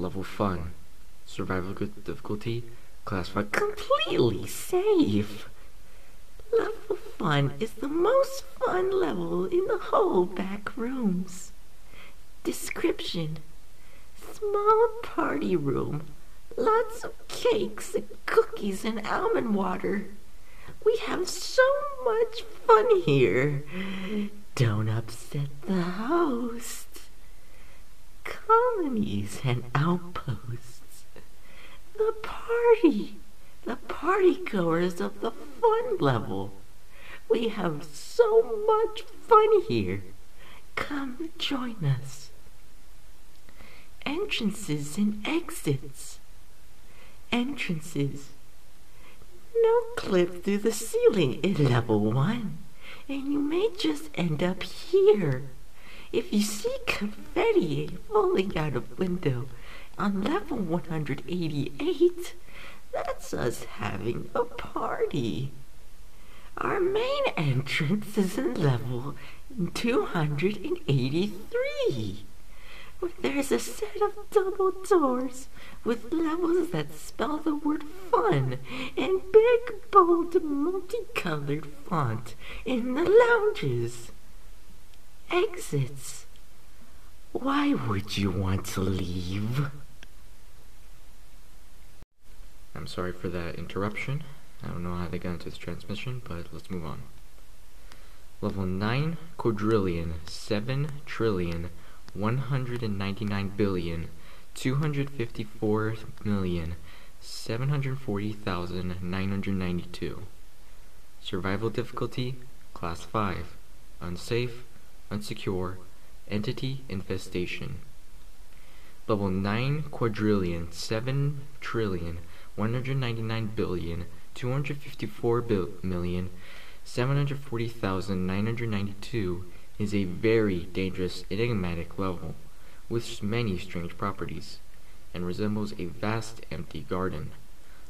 Level Fun. Survival difficulty classified completely safe. Level Fun is the most fun level in the whole back rooms. Description Small party room. Lots of cakes and cookies and almond water. We have so much fun here. Don't upset the host. Colonies and outposts. The party. The party goers of the fun level. We have so much fun here. Come join us. Entrances and exits. Entrances. No clip through the ceiling in level 1, and you may just end up here. If you see confetti falling out of window on level 188, that's us having a party. Our main entrance is in level 283. There's a set of double doors with levels that spell the word fun in big, bold, multicolored font in the lounges. Exits. Why would you want to leave? I'm sorry for that interruption. I don't know how they got into this transmission, but let's move on. Level 9 quadrillion, 7 trillion, 199 billion, 254 million, 740,992. Survival difficulty, class 5. Unsafe, unsecure, entity infestation. Level 9 quadrillion, 7 trillion, 199 billion, 254 bil million, 740,992 is a very dangerous enigmatic level with many strange properties and resembles a vast empty garden.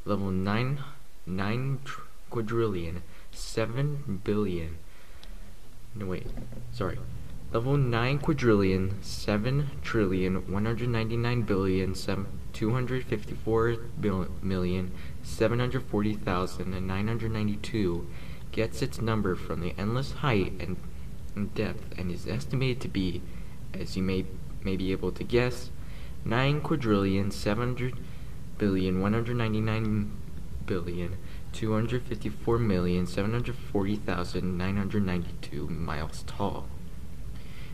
Level 9, 9 quadrillion, 7 billion. No, wait, sorry. Level 9 quadrillion, 7 trillion, 199 billion, 7, 254 bil, million, 740,992 gets its number from the endless height and depth and is estimated to be, as you may, may be able to guess, 9 quadrillion 700 billion 199 billion 254 million 740,992 miles tall.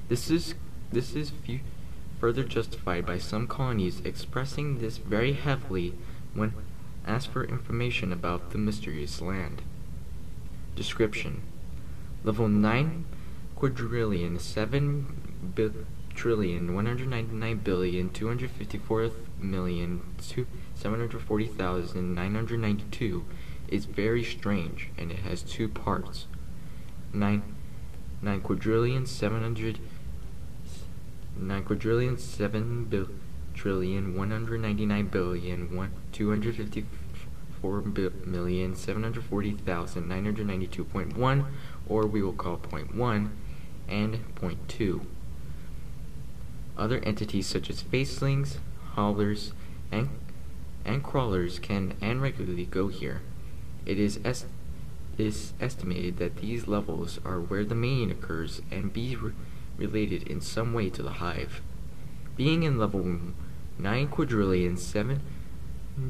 This is this is further justified by some colonies expressing this very heavily when asked for information about the mysterious land. Description Level 9 quadrillion, seven bi- trillion, one hundred ninety nine billion, two hundred fifty four million, two seven hundred forty thousand, nine hundred ninety two is very strange, and it has two parts. Nine, nine quadrillion, seven hundred, nine quadrillion, seven bil, trillion, one hundred ninety nine billion, or we will call point one and point 2. Other entities such as facelings, howlers, and, and crawlers can and regularly go here. It is, est- is estimated that these levels are where the mating occurs and be re- related in some way to the hive. Being in level 9 quadrillion 7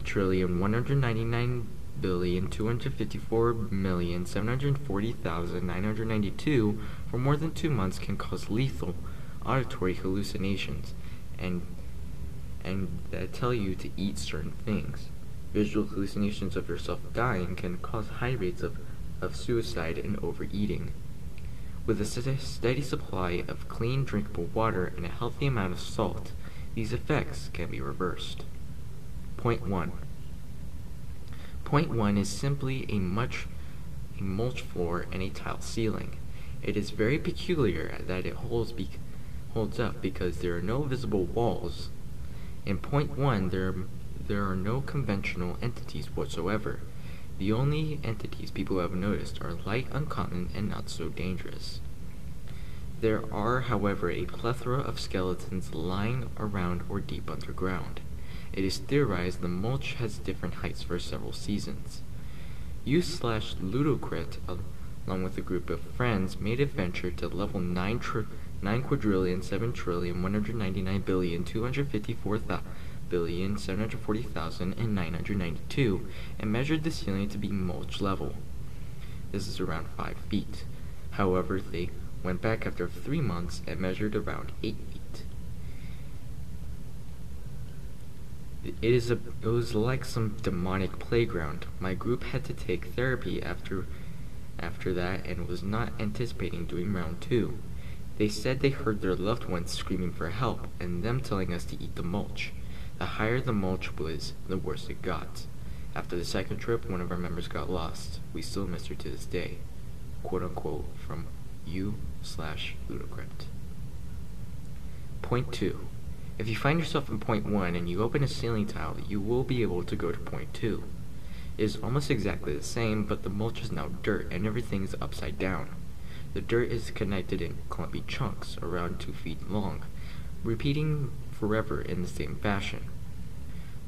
trillion 199 billion two hundred fifty four million seven hundred forty thousand nine hundred ninety two for more than two months can cause lethal auditory hallucinations and and that tell you to eat certain things. Visual hallucinations of yourself dying can cause high rates of, of suicide and overeating. With a steady supply of clean drinkable water and a healthy amount of salt, these effects can be reversed. Point 1. Point 1 is simply a, much, a mulch floor and a tile ceiling. It is very peculiar that it holds, be, holds up because there are no visible walls. In point 1, there, there are no conventional entities whatsoever. The only entities people have noticed are light, uncommon, and not so dangerous. There are, however, a plethora of skeletons lying around or deep underground. It is theorized the mulch has different heights for several seasons. You slash Ludocrypt, along with a group of friends, made a venture to level 9, tr- 9 quadrillion, 7 trillion, 199 billion, 254 billion, 740,000, and 992, and measured the ceiling to be mulch level. This is around 5 feet. However, they went back after three months and measured around 8 feet. It is a it was like some demonic playground. My group had to take therapy after after that and was not anticipating doing round 2. They said they heard their loved ones screaming for help and them telling us to eat the mulch. The higher the mulch was, the worse it got. After the second trip, one of our members got lost. We still miss her to this day. Quote unquote from u slash ludocrypt. Point 2. If you find yourself in point 1 and you open a ceiling tile, you will be able to go to point 2. It is almost exactly the same, but the mulch is now dirt and everything is upside down. The dirt is connected in clumpy chunks, around 2 feet long, repeating forever in the same fashion.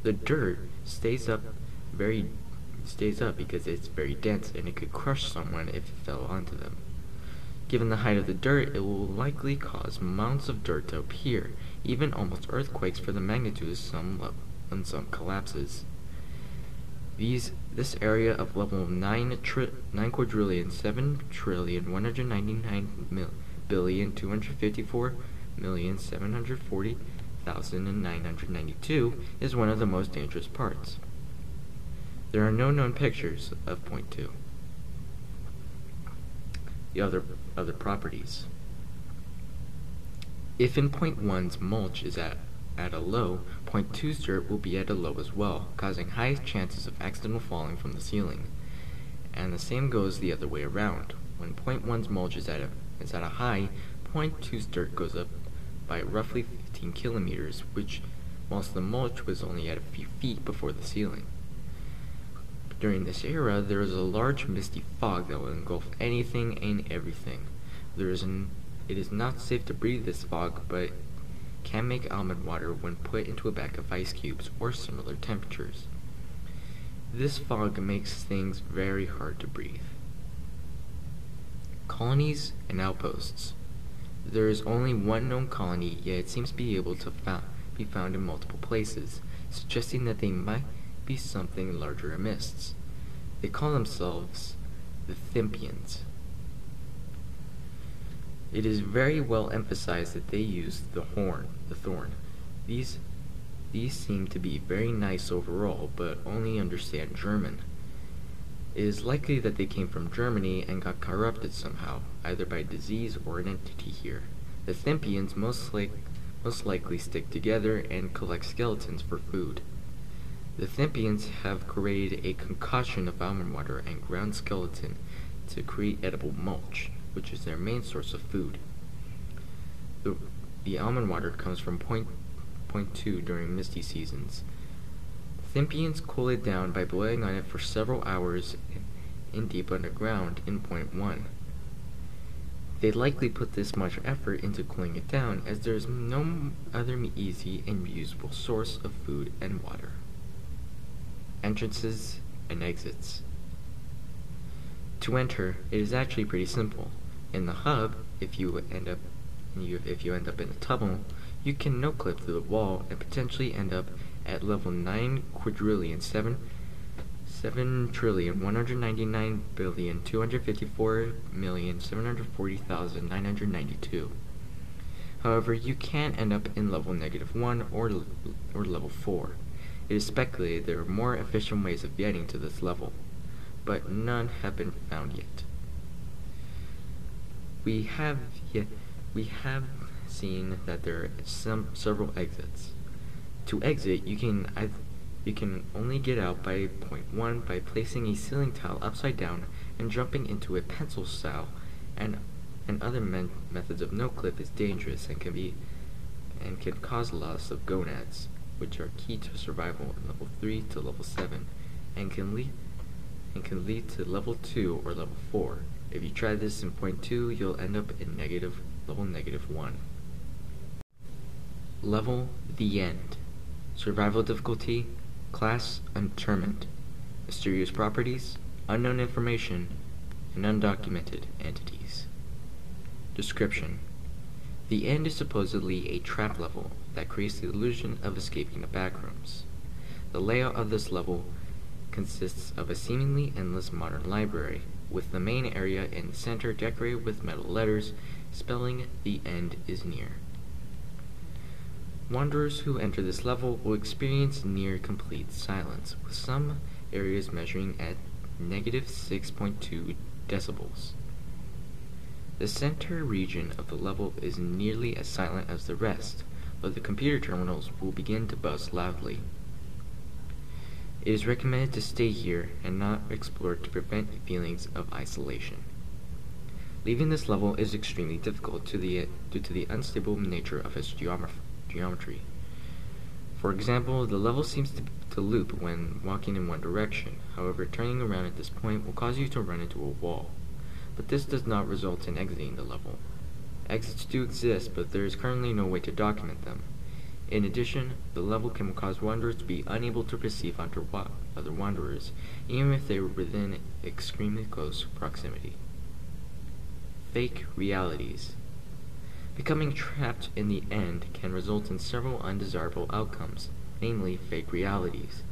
The dirt stays up very stays up because it's very dense and it could crush someone if it fell onto them. Given the height of the dirt, it will likely cause mounds of dirt to appear, even almost earthquakes for the magnitude of some level when some collapses. These this area of level 9 tri 9 quadrillion 7 trillion 199 mil, billion 254 million 740 1992 is one of the most dangerous parts. There are no known pictures of point 2. The other other properties. If in point 1's mulch is at, at a low, point 2's dirt will be at a low as well, causing high chances of accidental falling from the ceiling. And the same goes the other way around. When point 1's mulch is at a, is at a high, point 2's dirt goes up by roughly 15 kilometers, which, whilst the mulch was only at a few feet before the ceiling. During this era, there is a large misty fog that will engulf anything and everything. There is an, it is not safe to breathe this fog, but can make almond water when put into a bag of ice cubes or similar temperatures. This fog makes things very hard to breathe. Colonies and outposts. There is only one known colony, yet it seems to be able to be found in multiple places, suggesting that they might be something larger amiss. They call themselves the Thympians. It is very well emphasized that they use the horn, the thorn. These these seem to be very nice overall, but only understand German. It is likely that they came from Germany and got corrupted somehow, either by disease or an entity here. The Thympians most, like, most likely stick together and collect skeletons for food. The Thympians have created a concoction of almond water and ground skeleton to create edible mulch, which is their main source of food. The, the almond water comes from point, point 2 during misty seasons. Thympians cool it down by boiling on it for several hours in deep underground in point 1. They likely put this much effort into cooling it down as there is no other easy and reusable source of food and water. Entrances and exits. To enter, it is actually pretty simple. In the hub, if you end up if you end up in a tunnel, you can no clip through the wall and potentially end up at level 9 quadrillion 7 7 trillion 199 billion 254 million 740,992. However, you can end up in level negative 1 or, or level 4. It is speculated there are more efficient ways of getting to this level, but none have been found yet. We have yet we have seen that there are some several exits. To exit, you can you can only get out by point 1 by placing a ceiling tile upside down and jumping into a pencil style and and other methods of no clip is dangerous and can be and can cause loss of gonads, which are key to survival in level 3 to level 7 and can lead and can lead to level 2 or level 4. If you try this in point 2, you'll end up in negative level negative 1. Level the end. Survival difficulty, class undetermined. Mysterious properties, unknown information, and undocumented entities. Description The end is supposedly a trap level that creates the illusion of escaping the backrooms. The layout of this level consists of a seemingly endless modern library, with the main area in the center decorated with metal letters spelling the end is near. Wanderers who enter this level will experience near complete silence, with some areas measuring at negative 6.2 decibels. The center region of the level is nearly as silent as the rest, but the computer terminals will begin to buzz loudly. It is recommended to stay here and not explore to prevent feelings of isolation. Leaving this level is extremely difficult to the, due to the unstable nature of its geometry. For example, the level seems to, to loop when walking in one direction. However, turning around at this point will cause you to run into a wall. But this does not result in exiting the level. Exits do exist, but there is currently no way to document them. In addition, the level can cause wanderers to be unable to perceive other wanderers, even if they were within extremely close proximity. Fake realities. Becoming trapped in the end can result in several undesirable outcomes, namely fake realities.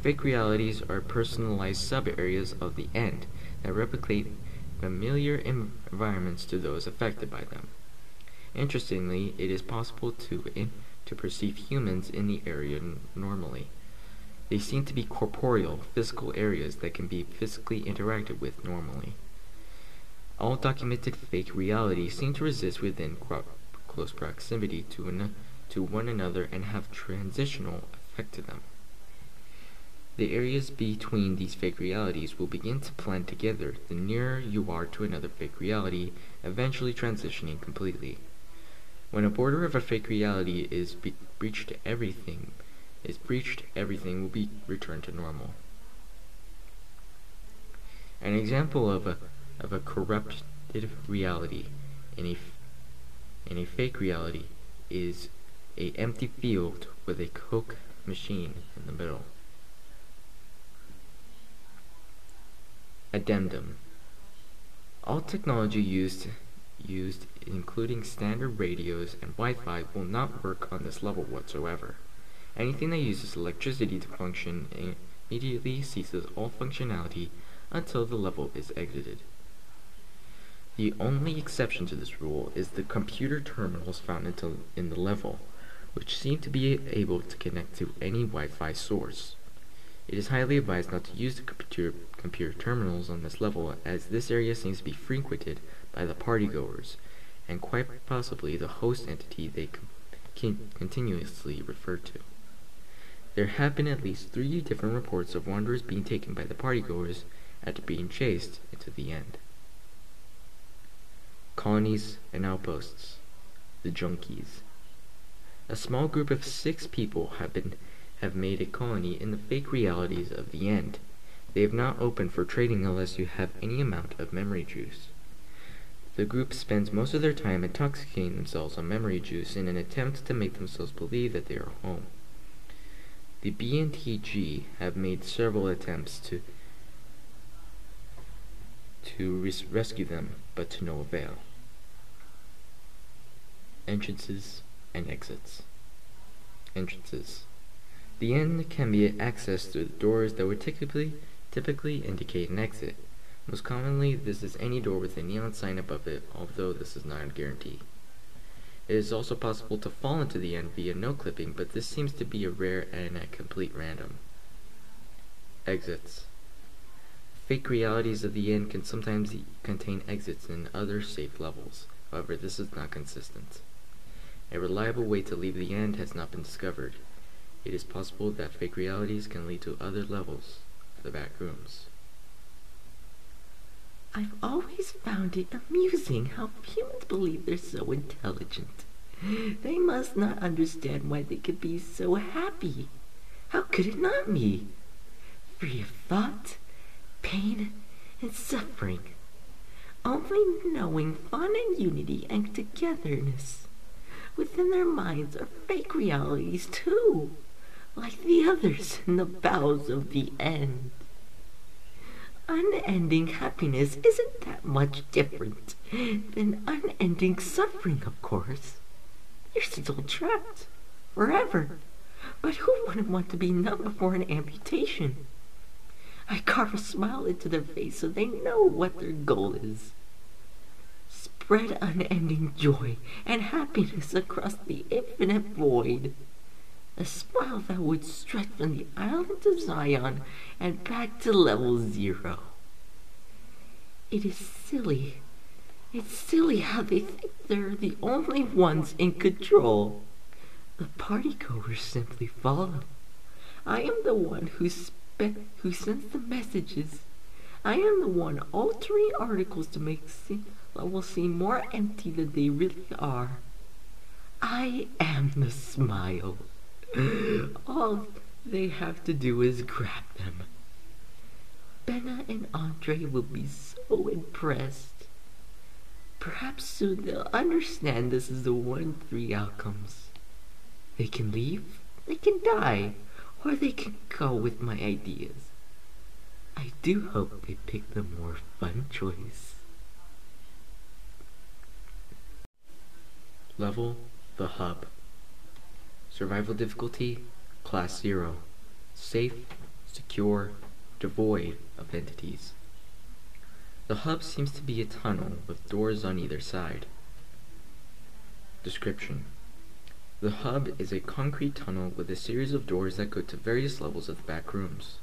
Fake realities are personalized sub-areas of the end that replicate familiar environments to those affected by them. Interestingly, it is possible to to perceive humans in the area normally. They seem to be corporeal, physical areas that can be physically interacted with normally. All documented fake realities seem to exist within close proximity to, an, to one another and have transitional effect to them. The areas between these fake realities will begin to blend together the nearer you are to another fake reality, eventually transitioning completely. When a border of a fake reality is breached, everything is breached, everything will be returned to normal. An example of a of a corrupted reality and a in a fake reality is a empty field with a coke machine in the middle. Addendum. All technology used used, including standard radios and Wi-Fi, will not work on this level whatsoever. Anything that uses electricity to function immediately ceases all functionality until the level is exited. The only exception to this rule is the computer terminals found in the level, which seem to be able to connect to any Wi-Fi source. It is highly advised not to use the computer, computer terminals on this level as this area seems to be frequented by the partygoers, and quite possibly the host entity they continuously refer to. There have been at least three different reports of wanderers being taken by the partygoers after being chased into the end. Colonies and outposts. The Junkies. A small group of six people have been have made a colony in the fake realities of the end. They have not opened for trading unless you have any amount of memory juice. The group spends most of their time intoxicating themselves on memory juice in an attempt to make themselves believe that they are home. The BNTG have made several attempts to to res rescue them, but to no avail. Entrances and exits. Entrances. The end can be accessed through doors that would typically typically indicate an exit. Most commonly, this is any door with a neon sign above it, although this is not a guarantee. It is also possible to fall into the end via no clipping, but this seems to be a rare and a complete random. Exits. Fake realities of the end can sometimes contain exits in other safe levels. However, this is not consistent. A reliable way to leave the end has not been discovered. It is possible that fake realities can lead to other levels of the back rooms. I've always found it amusing how humans believe they're so intelligent. They must not understand why they could be so happy. How could it not be? Free of thought, pain, and suffering. Only knowing fun and unity and togetherness. Within their minds are fake realities, too like the others in the bowels of the end. Unending happiness isn't that much different than unending suffering, of course. You're still trapped forever. But who wouldn't want to be numb before an amputation? I carve a smile into their face so they know what their goal is. Spread unending joy and happiness across the infinite void. A smile that would stretch from the island of Zion and back to level zero. It is silly. It's silly how they think they're the only ones in control. The partygoers simply follow. I am the one who spe- who sends the messages. I am the one altering articles to make se- levels seem more empty than they really are. I am the smile. All they have to do is grab them. Benna and Andre will be so impressed. Perhaps soon they'll understand this is the one three outcomes. They can leave, they can die, or they can go with my ideas. I do hope they pick the more fun choice. Level the hub. Survival difficulty Class 0. Safe, secure, devoid of entities. The hub seems to be a tunnel with doors on either side. Description The hub is a concrete tunnel with a series of doors that go to various levels of the back rooms.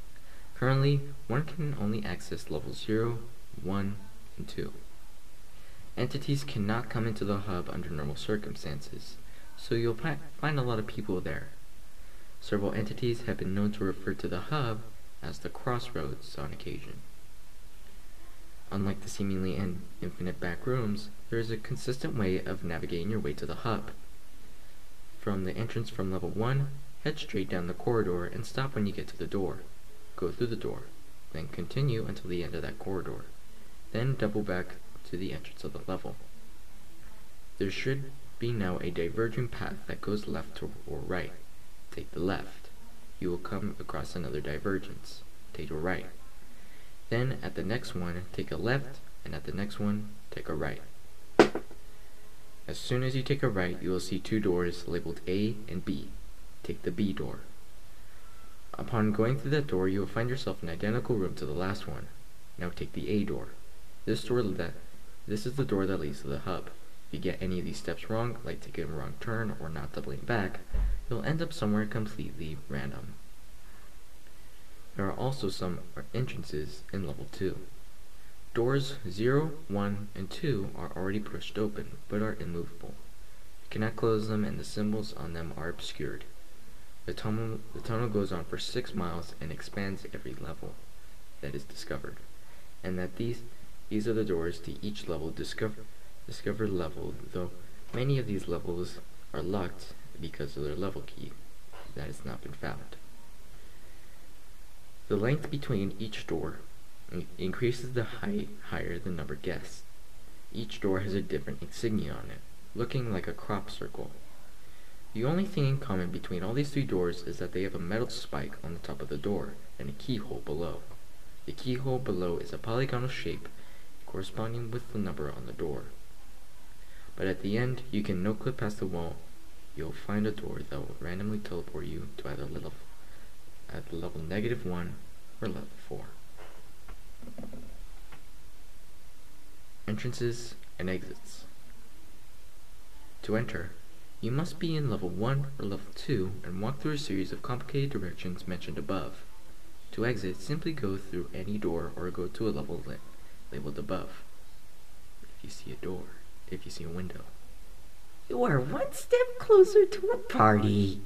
Currently, one can only access levels 0, 1, and 2. Entities cannot come into the hub under normal circumstances, so you'll find a lot of people there. Several entities have been known to refer to the hub as the crossroads on occasion. Unlike the seemingly in- infinite back rooms, there is a consistent way of navigating your way to the hub. From the entrance from level 1, head straight down the corridor and stop when you get to the door. Go through the door, then continue until the end of that corridor. Then double back to the entrance of the level. There should be now a diverging path that goes left or right. Take the left. You will come across another divergence. Take a right. Then at the next one, take a left, and at the next one, take a right. As soon as you take a right, you will see two doors labeled A and B. Take the B door. Upon going through that door, you will find yourself in an identical room to the last one. Now take the A door. This door that this is the door that leads to the hub. If you get any of these steps wrong, like taking a wrong turn or not doubling back, you'll end up somewhere completely random. There are also some entrances in level 2. Doors 0, 1, and 2 are already pushed open, but are immovable. You cannot close them and the symbols on them are obscured. The tunnel, the tunnel goes on for 6 miles and expands every level that is discovered, and that these, these are the doors to each level discover, discovered level, though many of these levels are locked because of their level key that has not been found. The length between each door increases the height higher the number guessed. Each door has a different insignia on it, looking like a crop circle. The only thing in common between all these three doors is that they have a metal spike on the top of the door and a keyhole below. The keyhole below is a polygonal shape corresponding with the number on the door. But at the end, you can no-clip past the wall. You'll find a door that will randomly teleport you to either level at level negative 1 or level 4. Entrances and exits. To enter, you must be in level 1 or level 2 and walk through a series of complicated directions mentioned above. To exit, simply go through any door or go to a level li- labeled above. If you see a door, if you see a window. You are one step closer to a party.